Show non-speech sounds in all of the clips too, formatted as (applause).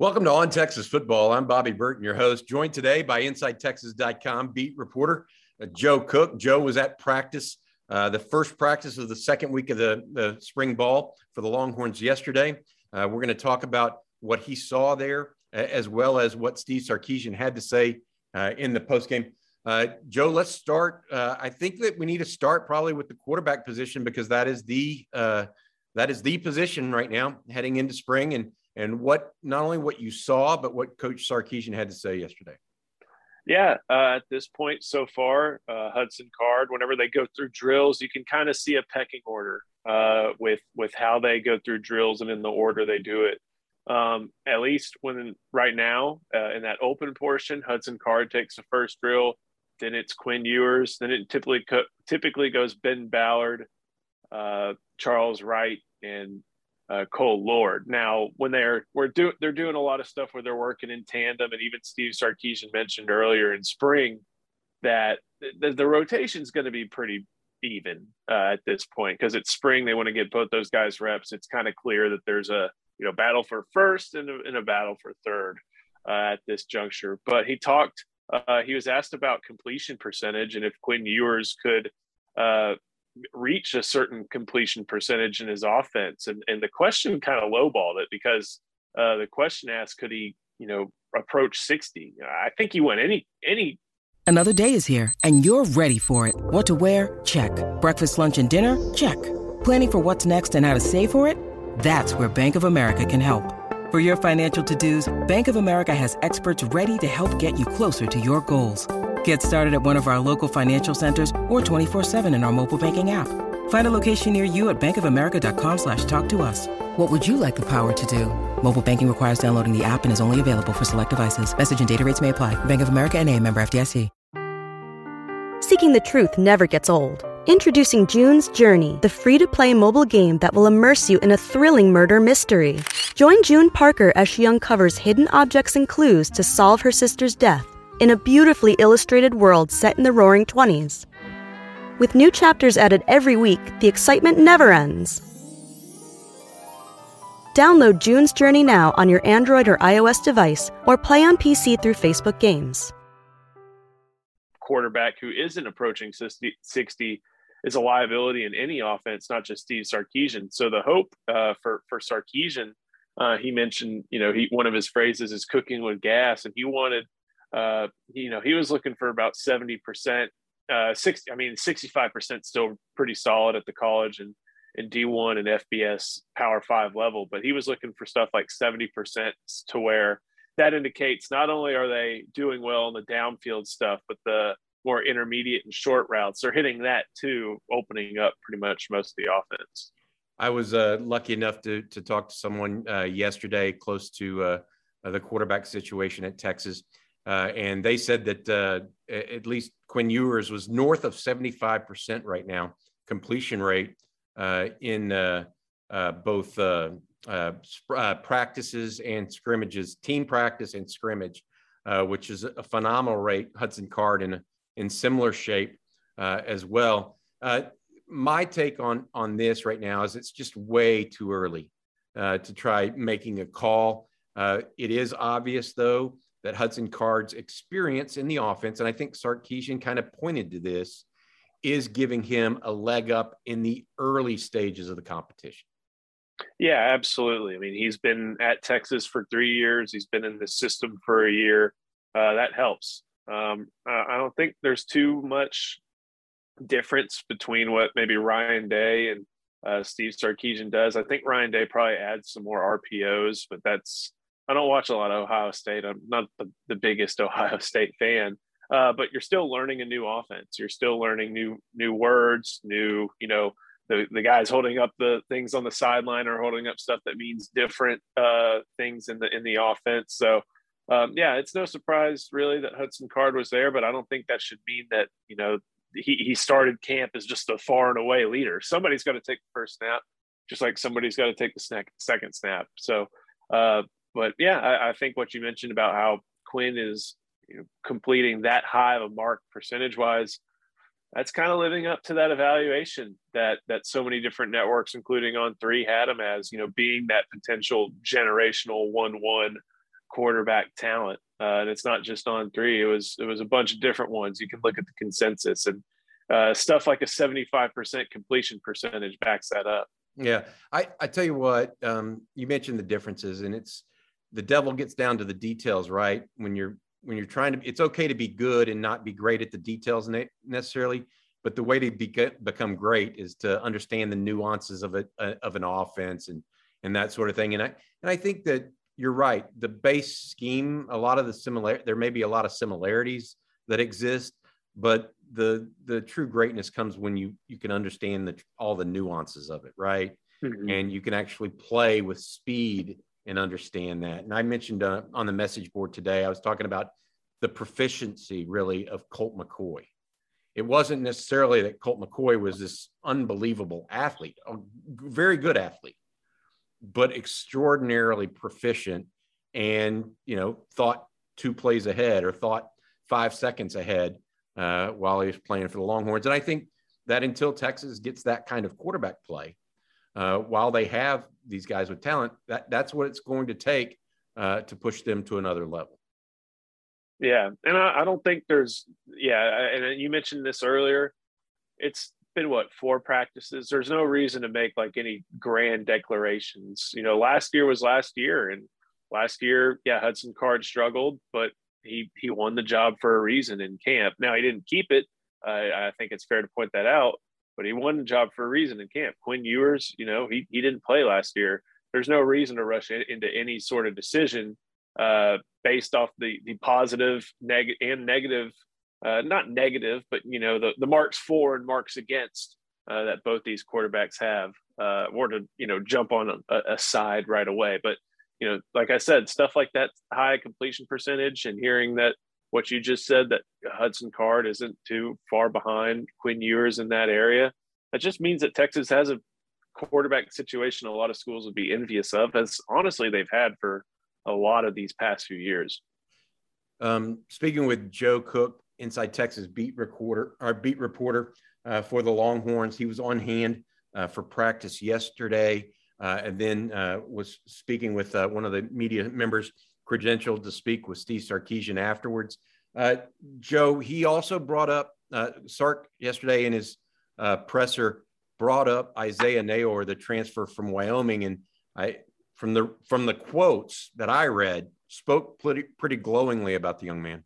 Welcome to On Texas Football. I'm Bobby Burton, your host, joined today by InsideTexas.com beat reporter uh, Joe Cook. Joe was at practice, uh, the first practice of the second week of the, the spring ball for the Longhorns yesterday. Uh, we're going to talk about what he saw there, as well as what Steve Sarkisian had to say uh, in the postgame. Uh, Joe, let's start. Uh, I think that we need to start probably with the quarterback position because that is the that is the position right now heading into spring and and what not only what you saw, but what Coach Sarkisian had to say yesterday. Yeah, uh, at this point so far, uh, Hudson Card, whenever they go through drills, you can kind of see a pecking order uh, with with how they go through drills and in the order they do it. Um, at least when right now uh, in that open portion, Hudson Card takes the first drill, then it's Quinn Ewers, then it typically co- typically goes Ben Ballard, uh, Charles Wright, and uh, Cole Lord. Now, when they're we're do, they're doing a lot of stuff where they're working in tandem, and even Steve Sarkisian mentioned earlier in spring that the, the rotation is going to be pretty even uh, at this point because it's spring. They want to get both those guys reps. It's kind of clear that there's a you know battle for first and a, and a battle for third uh, at this juncture. But he talked. Uh, he was asked about completion percentage and if Quinn Ewers could uh, reach a certain completion percentage in his offense. And, and the question kind of lowballed it because uh, the question asked, could he, you know, approach 60? I think he went any, any. Another day is here and you're ready for it. What to wear? Check. Breakfast, lunch, and dinner? Check. Planning for what's next and how to save for it? That's where Bank of America can help. For your financial to-dos, Bank of America has experts ready to help get you closer to your goals. Get started at one of our local financial centers or 24-7 in our mobile banking app. Find a location near you at bankofamerica.com slash talk to us. What would you like the power to do? Mobile banking requires downloading the app and is only available for select devices. Message and data rates may apply. Bank of America and a member FDIC. Seeking the truth never gets old. Introducing June's Journey, the free-to-play mobile game that will immerse you in a thrilling murder mystery. Join June Parker as she uncovers hidden objects and clues to solve her sister's death in a beautifully illustrated world set in the roaring 20s. With new chapters added every week, the excitement never ends. Download June's Journey now on your Android or iOS device or play on PC through Facebook Games. Quarterback who isn't approaching 60 is a liability in any offense, not just Steve Sarkisian. So the hope uh, for for Sarkisian, uh, he mentioned, you know, he one of his phrases is cooking with gas, and he wanted uh, you know, he was looking for about 70%, uh, 60, I mean, 65% still pretty solid at the college and, in D1 and FBS Power Five level, but he was looking for stuff like 70% to where that indicates not only are they doing well in the downfield stuff, but the more intermediate and short routes, they're hitting that too, opening up pretty much most of the offense. I was uh, lucky enough to to talk to someone uh, yesterday close to uh, the quarterback situation at Texas, uh, and they said that uh, at least Quinn Ewers was north of 75% right now completion rate uh, in uh, uh, both uh, practices and scrimmages, team practice and scrimmage, which is a phenomenal rate. Hudson Card in, in similar shape as well. my take on, on this right now is it's just way too early to try making a call. it is obvious, though, that Hudson Card's experience in the offense, and I think Sarkisian kind of pointed to this, is giving him a leg up in the early stages of the competition. Yeah, absolutely. I mean, he's been at Texas for three years. He's been in the system for a year. Uh, that helps. Um, I don't think there's too much difference between what maybe Ryan Day and uh, Steve Sarkisian does. I think Ryan Day probably adds some more RPOs, but that's I don't watch a lot of Ohio State. I'm not the, the biggest (laughs) Ohio State fan, uh, but you're still learning a new offense. You're still learning new new words, new you know the the guys holding up the things on the sideline are holding up stuff that means different uh, things in the in the offense. So um, yeah, it's no surprise really that Hudson Card was there, but I don't think that should mean that you know he he started camp as just a far and away leader. Somebody's got to take the first snap, just like somebody's got to take the snack, second snap. So uh, but yeah, I, I, think what you mentioned about how Quinn is you know, completing that high of a mark percentage wise, that's kind of living up to that evaluation that that so many different networks, including On3, had him as you know being that potential generational one-one quarterback talent, uh, and it's not just on three. It was it was a bunch of different ones. You can look at the consensus and uh, stuff like a seventy five percent completion percentage backs that up. Yeah, I I tell you what, um, you mentioned the differences, and it's the devil gets down to the details, right? When you're when you're trying to, it's okay to be good and not be great at the details necessarily, but the way to be, become great is to understand the nuances of it uh, of an offense and and that sort of thing. And I and I think that you're right. The base scheme, a lot of the similar, there may be a lot of similarities that exist, but the the true greatness comes when you you can understand the all the nuances of it, right? Mm-hmm. And you can actually play with speed and understand that. And I mentioned uh, on the message board today, I was talking about the proficiency really of Colt McCoy. It wasn't necessarily that Colt McCoy was this unbelievable athlete, a very good athlete, but extraordinarily proficient and, you know, thought two plays ahead or thought five seconds ahead uh, while he was playing for the Longhorns. And I think that until Texas gets that kind of quarterback play, uh, while they have these guys with talent, that that's what it's going to take uh, to push them to another level. Yeah, and I, I, don't think there's yeah, and you mentioned this earlier. It's been what four practices. There's no reason to make like any grand declarations. You know, last year was last year, and last year, yeah, Hudson Card struggled, but he he won the job for a reason in camp. Now he didn't keep it. I think it's fair to point that out but he won the job for a reason in camp. Quinn Ewers, you know, he, he didn't play last year. There's no reason to rush in, into any sort of decision uh, based off the the positive neg- and negative, uh, not negative, but you know the the marks for and marks against uh, that both these quarterbacks have, uh, or to you know jump on a, a side right away. But you know, like I said, stuff like that high completion percentage and hearing that what you just said that Hudson Card isn't too far behind Quinn Ewers in that area. That just means that Texas has a quarterback situation a lot of schools would be envious of, as honestly they've had for a lot of these past few years. Um, speaking with Joe Cook, Inside Texas beat reporter, our beat reporter uh, for the Longhorns, he was on hand uh, for practice yesterday, uh, and then uh, was speaking with uh, one of the media members credentialed to speak with Steve Sarkisian afterwards. Uh, Joe, he also brought up uh, Sark yesterday in his uh, presser brought up Isaiah Neyor, the transfer from Wyoming, and I from the from the quotes that I read spoke pretty pretty glowingly about the young man.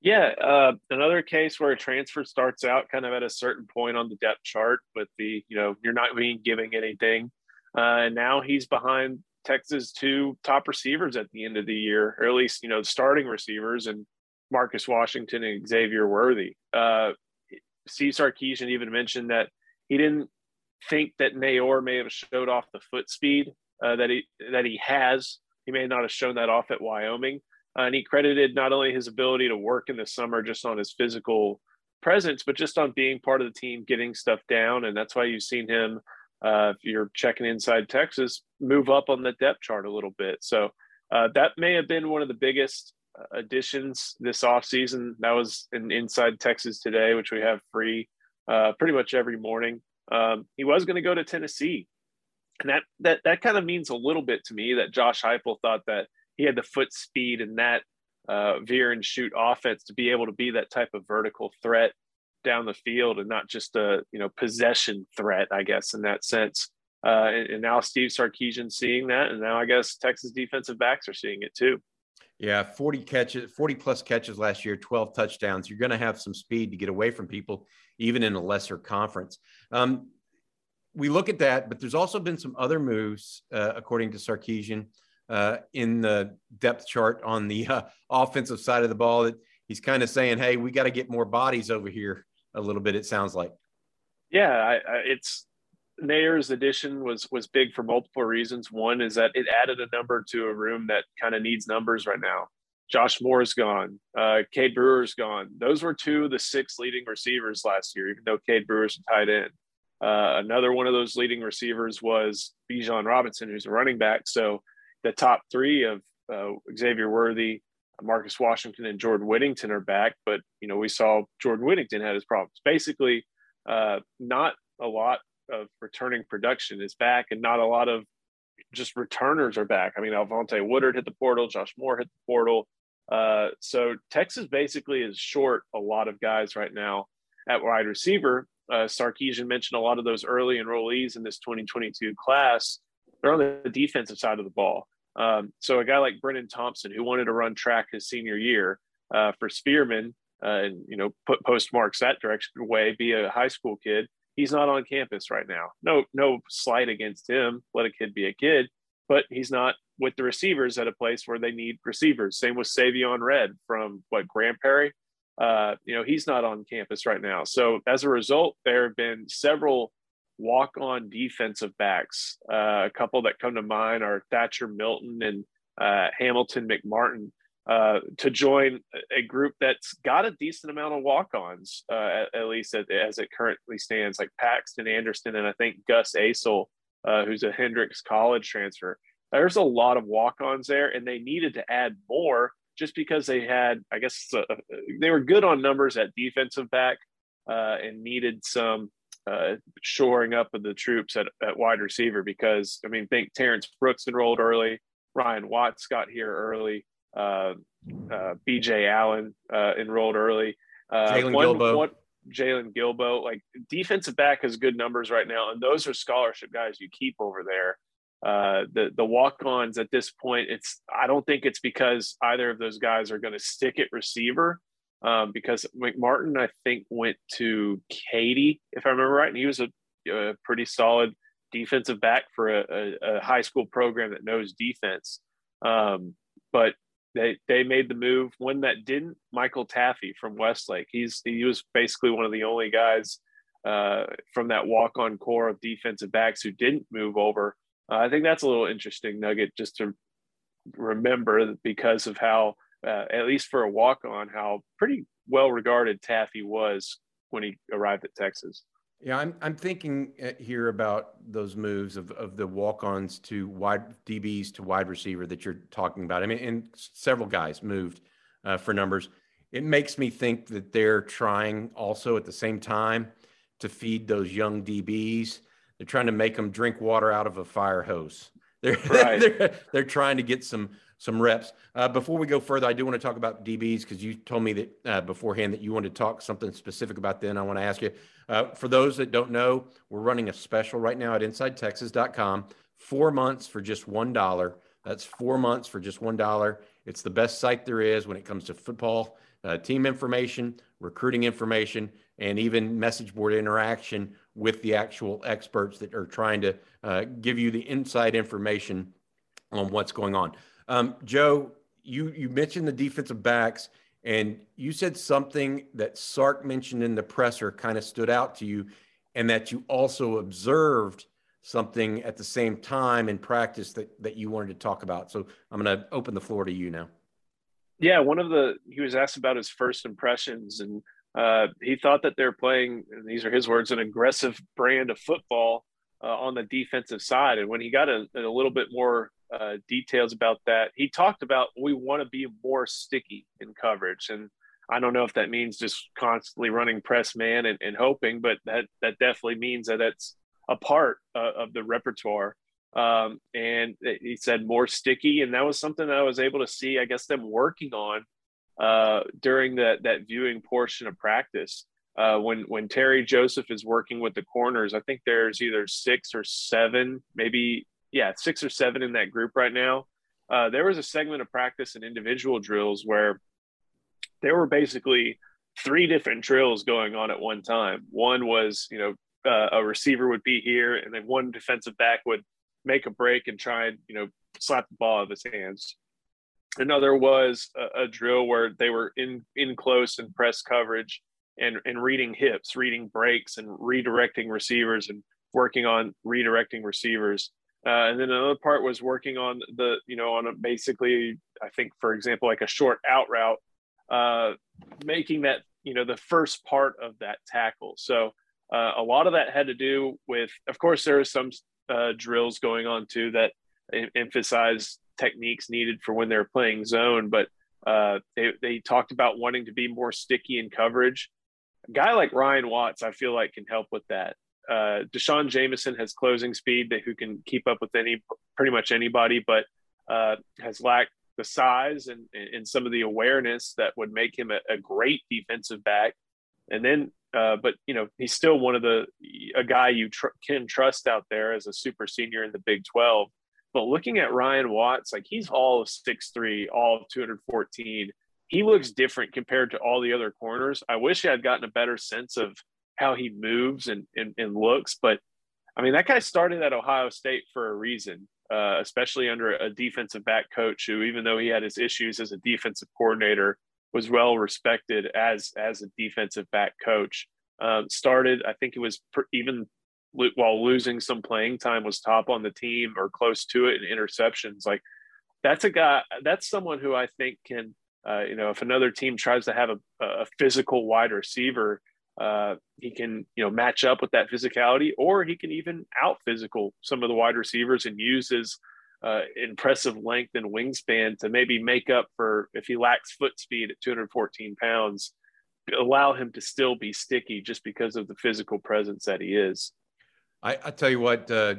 Yeah, uh, another case where a transfer starts out kind of at a certain point on the depth chart, with the you know you're not being giving anything, uh, and now he's behind Texas two top receivers at the end of the year, or at least you know the starting receivers, and Marcus Washington and Xavier Worthy. Uh, Steve Sarkisian even mentioned that he didn't think that Neyor may have showed off the foot speed uh, that he that he has. He may not have shown that off at Wyoming, uh, and he credited not only his ability to work in the summer just on his physical presence, but just on being part of the team, getting stuff down, and that's why you've seen him uh, if you're checking inside Texas, move up on the depth chart a little bit. So uh, that may have been one of the biggest uh, additions this offseason. That was in Inside Texas today, which we have free uh, pretty much every morning. Um, he was going to go to Tennessee. And that, that, that kind of means a little bit to me that Josh Heupel thought that he had the foot speed and that uh, veer and shoot offense to be able to be that type of vertical threat down the field and not just a you know possession threat, I guess in that sense. Uh, and, and, now Steve Sarkisian seeing that, and now I guess Texas defensive backs are seeing it too. Yeah, 40 catches, 40 plus catches last year, 12 touchdowns. You're going to have some speed to get away from people, even in a lesser conference. Um, we look at that, but there's also been some other moves, uh, according to Sarkisian, uh, in the depth chart on the uh, offensive side of the ball that he's kind of saying, "Hey, we got to get more bodies over here." A little bit, it sounds like. Yeah, I, I, it's Neyor's addition was was big for multiple reasons. One is that it added a number to a room that kind of needs numbers right now. Josh Moore's gone. Uh, Cade Brewer's gone. Those were two of the six leading receivers last year, even though Cade Brewer's tied in. Uh, another one of those leading receivers was Bijan Robinson, who's a running back. So the top three of uh, Xavier Worthy, Marcus Washington and Jordan Whittington are back, but you know we saw Jordan Whittington had his problems. Basically, uh, not a lot of returning production is back, and not a lot of just returners are back. I mean, Alvonte Woodard hit the portal, Josh Moore hit the portal. Uh, so Texas basically is short a lot of guys right now at wide receiver. Uh, Sarkisian mentioned a lot of those early enrollees in this 2022 class. They're on the defensive side of the ball. Um, so a guy like Brenen Thompson, who wanted to run track his senior year uh, for Spearman, uh, and you know put postmarks that direction way, be a high school kid. He's not on campus right now. No, no slight against him. Let a kid be a kid, but he's not with the receivers at a place where they need receivers. Same with Savion Red from what Grandprairie. Uh, you know, he's not on campus right now. So as a result, there have been several walk-on defensive backs. Uh, a couple that come to mind are Thatcher Milton and uh, Hamilton McMartin uh, to join a group that's got a decent amount of walk-ons, uh, at, at, least as, it currently stands, like Paxton Anderson and I think Gus Asel, uh, who's a Hendrix College transfer. There's a lot of walk-ons there, and they needed to add more just because they had, I guess, they were good on numbers at defensive back uh, and needed some uh, shoring up of the troops at, at wide receiver. Because I mean, think Terrence Brooks enrolled early, Ryan Watts got here early uh, uh, BJ Allen uh, enrolled early. Uh, Jaylon Guilbeau. Jaylon Guilbeau, like defensive back has good numbers right now, and those are scholarship guys you keep over there. Uh, the the walk-ons at this point, it's I don't think it's because either of those guys are going to stick at receiver, um, because McMartin I think went to Katy if I remember right, and he was a, a pretty solid defensive back for a, a, a, high school program that knows defense. Um, but they they made the move. One that didn't, Michael Taaffe from Westlake. He's he was basically one of the only guys uh, from that walk on corps of defensive backs who didn't move over. Uh, I think that's a little interesting nugget just to remember because of how, uh, at least for a walk on, how pretty well regarded Taaffe was when he arrived at Texas. Yeah, I'm I'm thinking uh, here about those moves of, of the walk-ons to wide DBs to wide receiver that you're talking about. I mean, and several guys moved uh, for numbers. It makes me think that they're trying also at the same time to feed those young DBs. They're trying to make them drink water out of a fire hose. They're (laughs) right. they're, they're trying to get some some reps. Uh, before we go further, I do want to talk about DBs because you told me that uh, beforehand that you wanted to talk something specific about them. I want to ask you uh, for those that don't know, we're running a special right now at InsideTexas.com. Four months for just one dollar. That's four months for just one dollar. It's the best site there is when it comes to football, uh, team information, recruiting information, and even message board interaction with the actual experts that are trying to uh, give you the inside information on what's going on. Um, Joe, you you mentioned the defensive backs and you said something that Sark mentioned in the presser kind of stood out to you, and that you also observed something at the same time in practice that, that you wanted to talk about. So I'm going to open the floor to you now. Yeah, one of the, he was asked about his first impressions, and uh, he thought that they're playing, these are his words, an aggressive brand of football uh, on the defensive side. And when he got a, a little bit more uh, details about that. He talked about we want to be more sticky in coverage, and I don't know if that means just constantly running press man and, and hoping, but that that definitely means that that's a part uh, of the repertoire. Um, and he said more sticky, and that was something that I was able to see. I guess them working on uh, during that that viewing portion of practice. Uh, when when Terry Joseph is working with the corners, I think there's either six or seven, maybe yeah, six or seven in that group right now. Uh, there was a segment of practice and individual drills where there were basically three different drills going on at one time. One was, you know, uh, a receiver would be here, and then one defensive back would make a break and try and, you know, slap the ball out of his hands. Another was a, a drill where they were in in close and press coverage and and reading hips, reading breaks, and redirecting receivers and working on redirecting receivers. Uh, and then another part was working on the, you know, on a basically, I think, for example, like a short out route, uh, making that, you know, the first part of that tackle. So uh, a lot of that had to do with, of course, there are some uh, drills going on too that emphasize techniques needed for when they're playing zone, but uh, they, they talked about wanting to be more sticky in coverage. A guy like Ryan Watts, I feel like can help with that. Uh, D'Shawn Jamison has closing speed that who can keep up with any pretty much anybody, but uh, has lacked the size and, and some of the awareness that would make him a, a great defensive back. And then, uh, but you know, he's still one of the a guy you tr- can trust out there as a super senior in the Big Twelve. But looking at Ryan Watts, like he's all of six three, all of 214. He looks different compared to all the other corners. I wish I had gotten a better sense of how he moves and, and, and looks, but I mean, that guy started at Ohio State for a reason uh, especially under a defensive back coach who, even though he had his issues as a defensive coordinator, was well respected as as a defensive back coach. Um, started, I think it was per, even while losing some playing time, was top on the team or close to it in interceptions. Like that's a guy. That's someone who I think can, uh, you know, if another team tries to have a, a physical wide receiver, uh, he can you know match up with that physicality, or he can even out physical some of the wide receivers and use his uh, impressive length and wingspan to maybe make up for if he lacks foot speed at 214 pounds, allow him to still be sticky just because of the physical presence that he is. I, I tell you what, uh,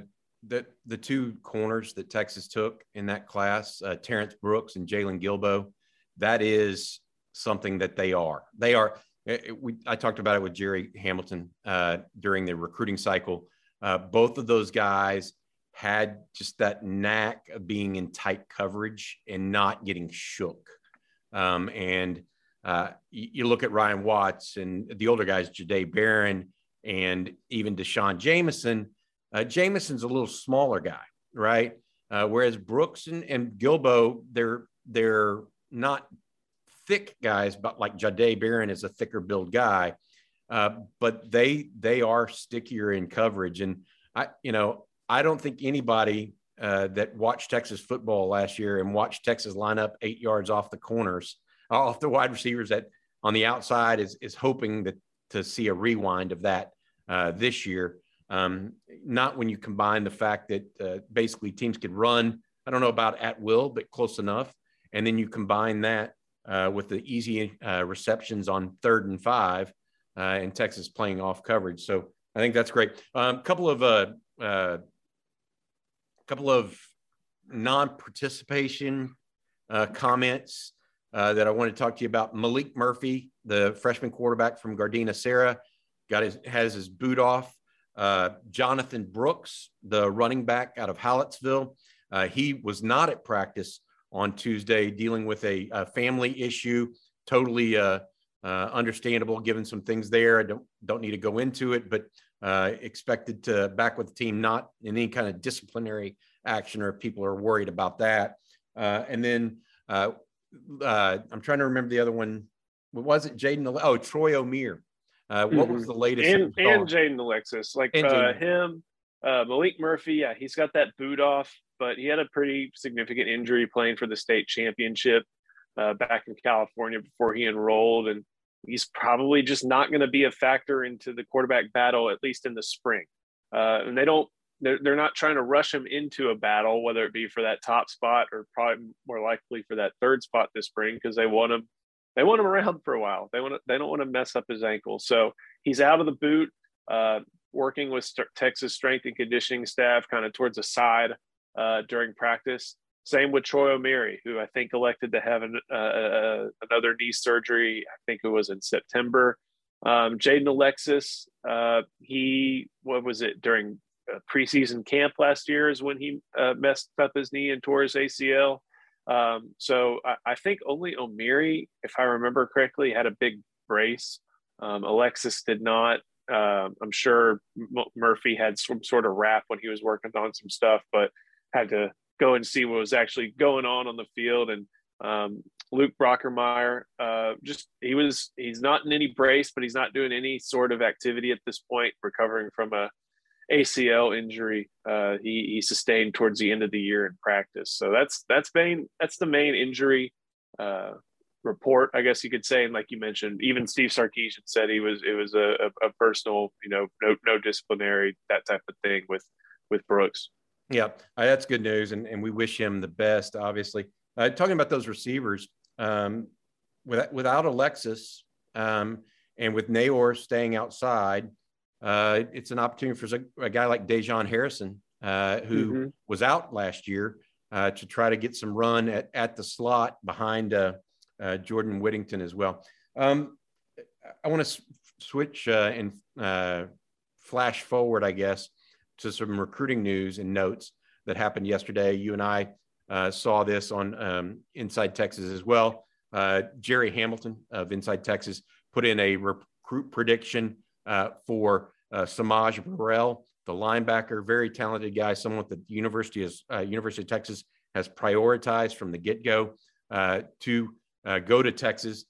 the the two corners that Texas took in that class, uh, Terrence Brooks and Jaylon Guilbeau, that is something that they are. They are it, we, I talked about it with Jerry Hamilton uh, during the recruiting cycle. Uh, both of those guys had just that knack of being in tight coverage and not getting shook. Um, and uh, you, you, look at Ryan Watts and the older guys, Jahdae Barron and even D'Shawn Jamison. Uh, Jamison's a little smaller guy, right? Uh, whereas Brooks and, and Guilbeau, they're they're not thick guys, but like Jahdae Barron is a thicker build guy. Uh, but they they are stickier in coverage. And I, you know, I don't think anybody uh, that watched Texas football last year and watched Texas line up eight yards off the corners, off the wide receivers that on the outside is is hoping that to see a rewind of that uh, this year. Um, not when you combine the fact that uh, basically teams could run. I don't know about at will, but close enough. And then you combine that uh, with the easy uh, receptions on third and five, uh, and Texas playing off coverage. So I think that's great. A um, couple of uh, uh, couple of non-participation uh, comments that I want to talk to you about. Malik Murphy, the freshman quarterback from Gardena Serra, got his has his boot off. Jonathan Brooks, the running back out of Hallettsville, he was not at practice on Tuesday dealing with a, a family issue. Totally uh, uh, understandable, given some things there. I don't don't need to go into it, but uh, expected to back with the team, not in any kind of disciplinary action, or if people are worried about that. Uh, and then uh, uh, I'm trying to remember the other one. What was it? Jaden? Oh, Troy Omeire. what mm-hmm. was the latest? And, and Jaden Alexis, like him, Malik Murphy. Yeah, he's got that boot off but he had a pretty significant injury playing for the state championship uh, back in California before he enrolled. And he's probably just not going to be a factor into the quarterback battle, at least in the spring. Uh, and they don't, they're, they're not trying to rush him into a battle, whether it be for that top spot or probably more likely for that third spot this spring, because they want him, they want him around for a while. They want to, they don't want to mess up his ankle. So he's out of the boot, uh, working with Texas strength and conditioning staff kind of towards the side uh, during practice. Same with Troy Omeire, who I think elected to have an, uh, uh, another knee surgery. I think it was in September. Um, Jaden Alexis, uh, he what was it during preseason camp last year is when he uh, messed up his knee and tore his ACL. Um, so I, I, think only Omeire, if I remember correctly, had a big brace. Um, Alexis did not. Uh, I'm sure M- Murphy had some sort of wrap when he was working on some stuff, but had to go and see what was actually going on on the field. And um, Luke Brockermeyer, uh, just he was he's not in any brace, but he's not doing any sort of activity at this point, recovering from a ACL injury uh, he, he sustained towards the end of the year in practice. So that's that's main that's the main injury uh, report, I guess you could say. And like you mentioned, even Steve Sarkisian said he was it was a, a personal, you know, no no disciplinary that type of thing with with Brooks. Yeah, uh, that's good news, and, and we wish him the best. Obviously, uh, talking about those receivers, um, without, without Alexis um, and with Neyor staying outside, uh, it's an opportunity for a, guy like Dejon Harrison, uh, who mm-hmm. was out last year, uh, to try to get some run at, at the slot behind uh, uh, Jordan Whittington as well. Um, I want to s- switch uh, and flash forward, I guess, to some recruiting news and notes that happened yesterday. You and I saw this on um, Inside Texas as well. Jerry Hamilton of Inside Texas put in a recruit prediction uh, for uh, S'maje Burrell, the linebacker, very talented guy, someone that the University of uh, University of Texas has prioritized from the get go uh, to uh, go to Texas.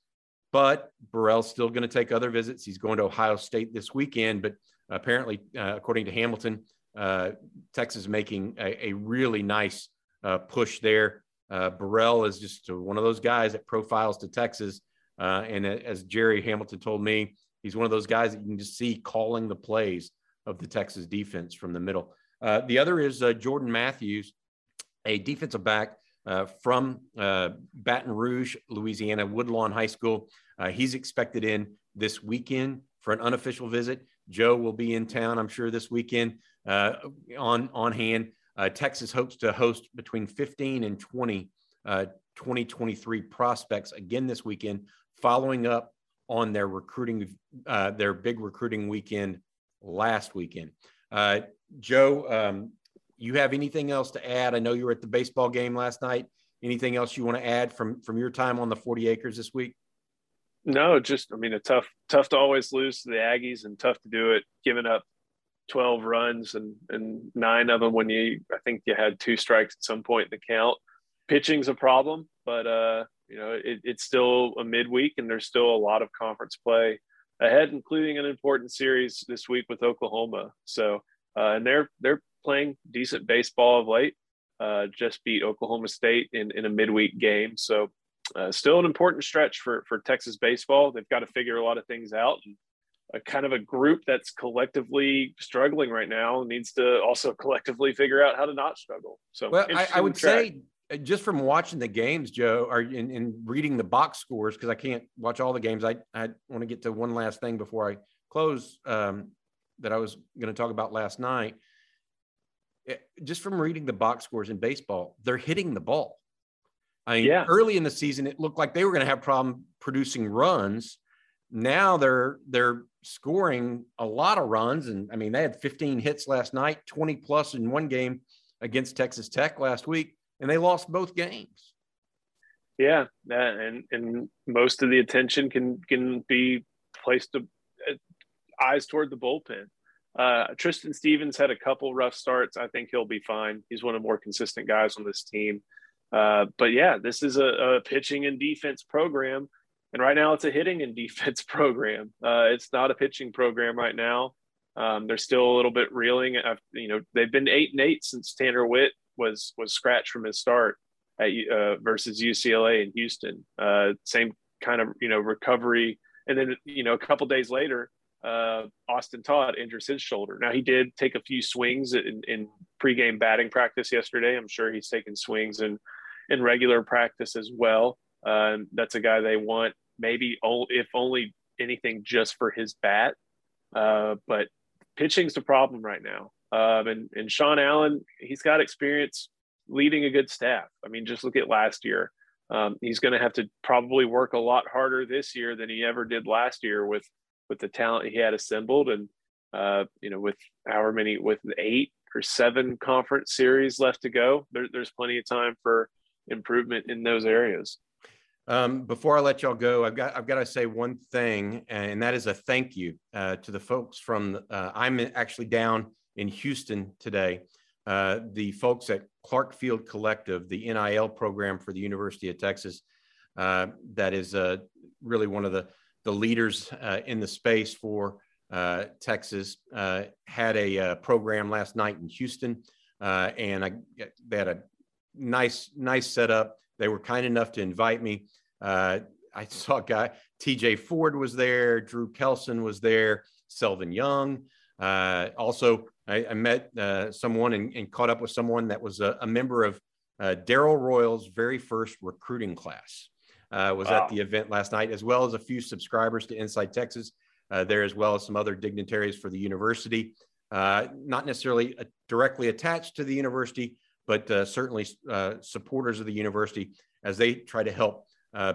But Burrell's still going to take other visits. He's going to Ohio State this weekend, but apparently, uh, according to Hamilton, Texas making a, a really nice uh, push there. Uh, Burrell is just one of those guys that profiles to Texas. Uh, and as Jerry Hamilton told me, He's one of those guys that you can just see calling the plays of the Texas defense from the middle. Uh, the other is uh, Jordan Matthews, a defensive back uh, from uh, Baton Rouge, Louisiana, Woodlawn High School. Uh, he's expected in this weekend for an unofficial visit. Joe will be in town, I'm sure, this weekend uh, on, on hand. Texas hopes to host between 15 and 20 2023 prospects again this weekend, following up on their recruiting, uh, their big recruiting weekend last weekend. Uh, Joe, um, you have anything else to add? I know you were at the baseball game last night. Anything else you want to add from from your time on the 40 acres this week? No, just I mean, a tough tough to always lose to the Aggies and tough to do it, giving up 12 runs and and nine of them when you I think you had two strikes at some point in the count. Pitching's a problem, but uh, you know, it, it's still a midweek and there's still a lot of conference play ahead, including an important series this week with Oklahoma. So, uh, and they're they're playing decent baseball of late. Uh, just beat Oklahoma State in, in a midweek game. So, uh, still an important stretch for for Texas baseball. They've got to figure a lot of things out. And a kind of a group that's collectively struggling right now needs to also (laughs) collectively figure out how to not struggle. So, well, I, I, would track. say uh, just from watching the games, Joe, or in, in reading the box scores, because I can't watch all the games. I, I want to get to one last thing before I close um, that I was going to talk about last night. It, eh, just from reading the box scores in baseball, they're hitting the ball. I mean, yeah. early in the season, it looked like they were going to have problem producing runs. Now they're they're scoring a lot of runs, and I mean, they had 15 hits last night, 20 plus in one game against Texas Tech last week and they lost both games. Yeah, and and most of the attention can can be placed to uh, eyes toward the bullpen. Uh, Tristan Stevens had a couple rough starts. I think he'll be fine. He's one of the more consistent guys on this team. Uh, but yeah, this is a, a, pitching and defense program, and right now it's a hitting and (laughs) defense program. Uh, it's not a pitching program right now. Um, they're still a little bit reeling. I've, you know, they've been eight and eight since Tanner Witt was was scratched from his start at uh, versus UCLA in Houston. Uh, same kind of you know recovery, and then you know a couple days later, uh, Austin Todd injures his shoulder. Now he did take a few swings in, in pregame batting practice yesterday. I'm sure he's taken swings in in regular practice as well. Uh, that's a guy they want maybe if only anything just for his bat. Uh, but pitching's the problem right now. Um, and, and Sean Allen, he's got experience leading a good staff. I mean, just look at last year. Um, he's going to have to probably work a lot harder this year than he ever did last year with with the talent he had assembled, and uh, you know, with however many with eight or seven conference series left to go, there, there's plenty of time for improvement in those areas. Um, before I let y'all go, I've got I've got to say one thing, and that is a thank you uh, to the folks from. Uh, I'm actually down in Houston today. Uh, the folks at Clark Field Collective, the NIL program for the University of Texas, uh, that is uh, really one of the, the leaders uh, in the space for Texas, had a program last night in Houston, and I, they had a nice nice setup. They were kind enough to invite me. Uh, I saw a guy, T.J. Ford was there, Drew Kelson was there, Selvin Young. Uh, also, I, I met uh, someone and, and, caught up with someone that was a, a member of uh, Darrell Royal's very first recruiting class. Uh, was wow. at the event last night, as well as a few subscribers to Inside Texas. Uh, there, as well as some other dignitaries for the university, not necessarily directly attached to the university, but certainly supporters of the university as they try to help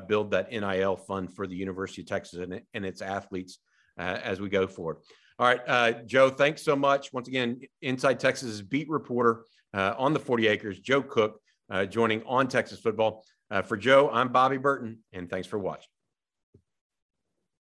build that NIL fund for the University of Texas and, and its athletes as we go forward. All right, uh, Joe, thanks so much. Once again, Inside Texas beat reporter uh, on the 40 acres, Joe Cook, uh, joining on Texas football. Uh, for Joe, I'm Bobby Burton, and thanks for watching.